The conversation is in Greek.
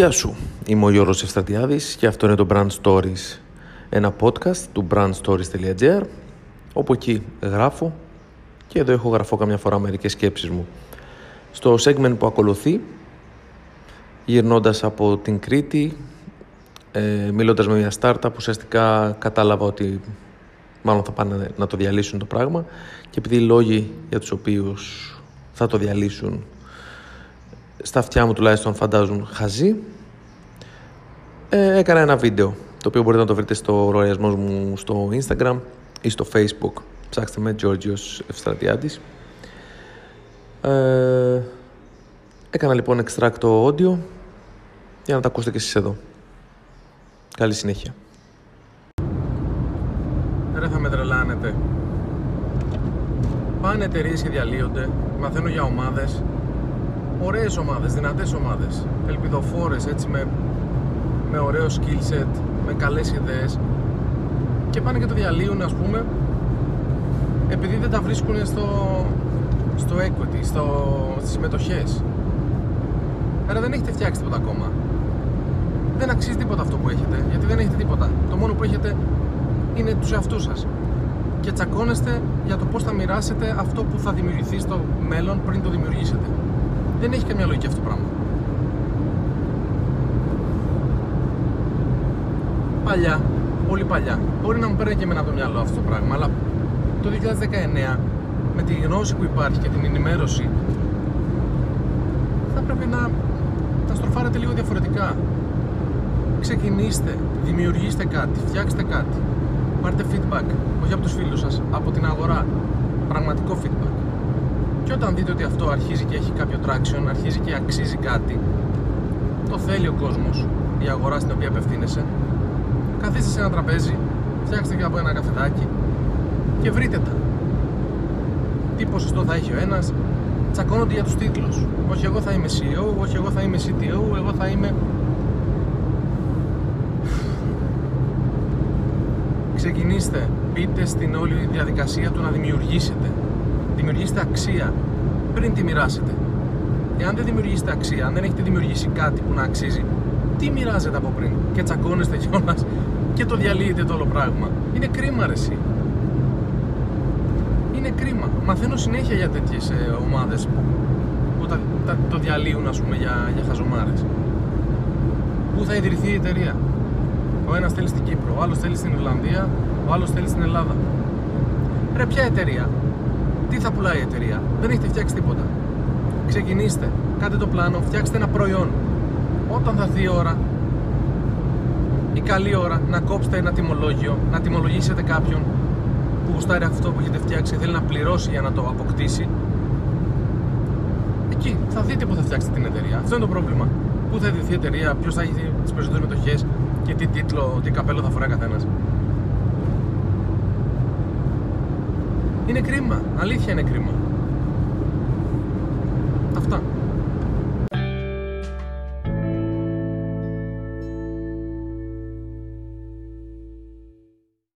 Γεια σου, είμαι ο Γιώργος Ευστρατιάδης και αυτό είναι το Brand Stories, ένα podcast του brandstories.gr όπου εκεί γράφω και εδώ έχω γραφώ καμιά φορά μερικές σκέψεις μου. Στο segment που ακολουθεί, γυρνώντας από την Κρήτη, ε, μιλώντας με μια startup, ουσιαστικά κατάλαβα ότι μάλλον θα πάνε να το διαλύσουν το πράγμα και επειδή οι λόγοι για τους οποίους θα το διαλύσουν στα αυτιά μου τουλάχιστον φαντάζουν χαζή. Ε, έκανα ένα βίντεο το οποίο μπορείτε να το βρείτε στο λογαριασμός μου στο Instagram ή στο Facebook. Ψάξτε με Georgios Ευστρατιάτης. Ε, έκανα λοιπόν extract το audio για να τα ακούσετε και εσείς εδώ. Καλή συνέχεια. Ρε θα με τρελάνετε. Πάνε εταιρείες και διαλύονται Μαθαίνω για ομάδες ωραίες ομάδες, δυνατές ομάδες, ελπιδοφόρες έτσι με, με ωραίο skill set, με καλές ιδέες και πάνε και το διαλύουν ας πούμε επειδή δεν τα βρίσκουν στο, στο equity, στο, στις συμμετοχές. Άρα δεν έχετε φτιάξει τίποτα ακόμα. Δεν αξίζει τίποτα αυτό που έχετε, γιατί δεν έχετε τίποτα. Το μόνο που έχετε είναι τους εαυτούς σας. Και τσακώνεστε για το πώς θα μοιράσετε αυτό που θα δημιουργηθεί στο μέλλον πριν το δημιουργήσετε. Δεν έχει καμία λογική αυτό το πράγμα. Παλιά, πολύ παλιά, μπορεί να μου παίρνει και εμένα από το μυαλό αυτό το πράγμα, αλλά το 2019 με τη γνώση που υπάρχει και την ενημέρωση θα πρέπει να τα στροφάρετε λίγο διαφορετικά. Ξεκινήστε, δημιουργήστε κάτι, φτιάξτε κάτι. Πάρτε feedback, όχι από τους φίλους σας, από την αγορά. Πραγματικό feedback. Και όταν δείτε ότι αυτό αρχίζει και έχει κάποιο traction, αρχίζει και αξίζει κάτι, το θέλει ο κόσμος, η αγορά στην οποία απευθύνεσαι, καθίστε σε ένα τραπέζι, φτιάξτε και από ένα καφεδάκι και βρείτε τα. Τι ποσοστό θα έχει ο ένας, τσακώνονται για τους τίτλους. Όχι εγώ θα είμαι CEO, όχι εγώ θα είμαι CTO, εγώ θα είμαι... Ξεκινήστε, μπείτε στην όλη διαδικασία του να δημιουργήσετε δημιουργήσετε αξία πριν τη μοιράσετε. Εάν δεν δημιουργήσετε αξία, αν δεν έχετε δημιουργήσει κάτι που να αξίζει, τι μοιράζετε από πριν; Και τσακώνεστε κιόλα και το διαλύετε το όλο πράγμα. Είναι κρίμα, ρε, εσύ. Είναι κρίμα. Μαθαίνω συνέχεια για τέτοιες ομάδες που τα, τα, το διαλύουν, ας πούμε, για, για χαζομάρες. Πού θα ιδρυθεί η εταιρεία; Ο ένας θέλει στην Κύπρο, ο άλλος θέλει στην Ιρλανδία, ο άλλος θέλει στην Ελλάδα. Ρε, ποια εταιρεία; Τι θα πουλάει η εταιρεία; Δεν έχετε φτιάξει τίποτα. Ξεκινήστε, κάντε το πλάνο, φτιάξτε ένα προϊόν. Όταν θα έρθει η ώρα, η καλή ώρα, να κόψετε ένα τιμολόγιο, να τιμολογήσετε κάποιον που γουστάρει αυτό που έχετε φτιάξει και θέλει να πληρώσει για να το αποκτήσει. Εκεί θα δείτε πού θα φτιάξετε την εταιρεία. Αυτό είναι το πρόβλημα. Πού θα ειδηθεί η εταιρεία, ποιος θα έχει τις περισσότερες μετοχές και τι τίτλο, τι καπέλο θα φοράει καθένας. Είναι κρίμα. Αλήθεια είναι κρίμα. Αυτά.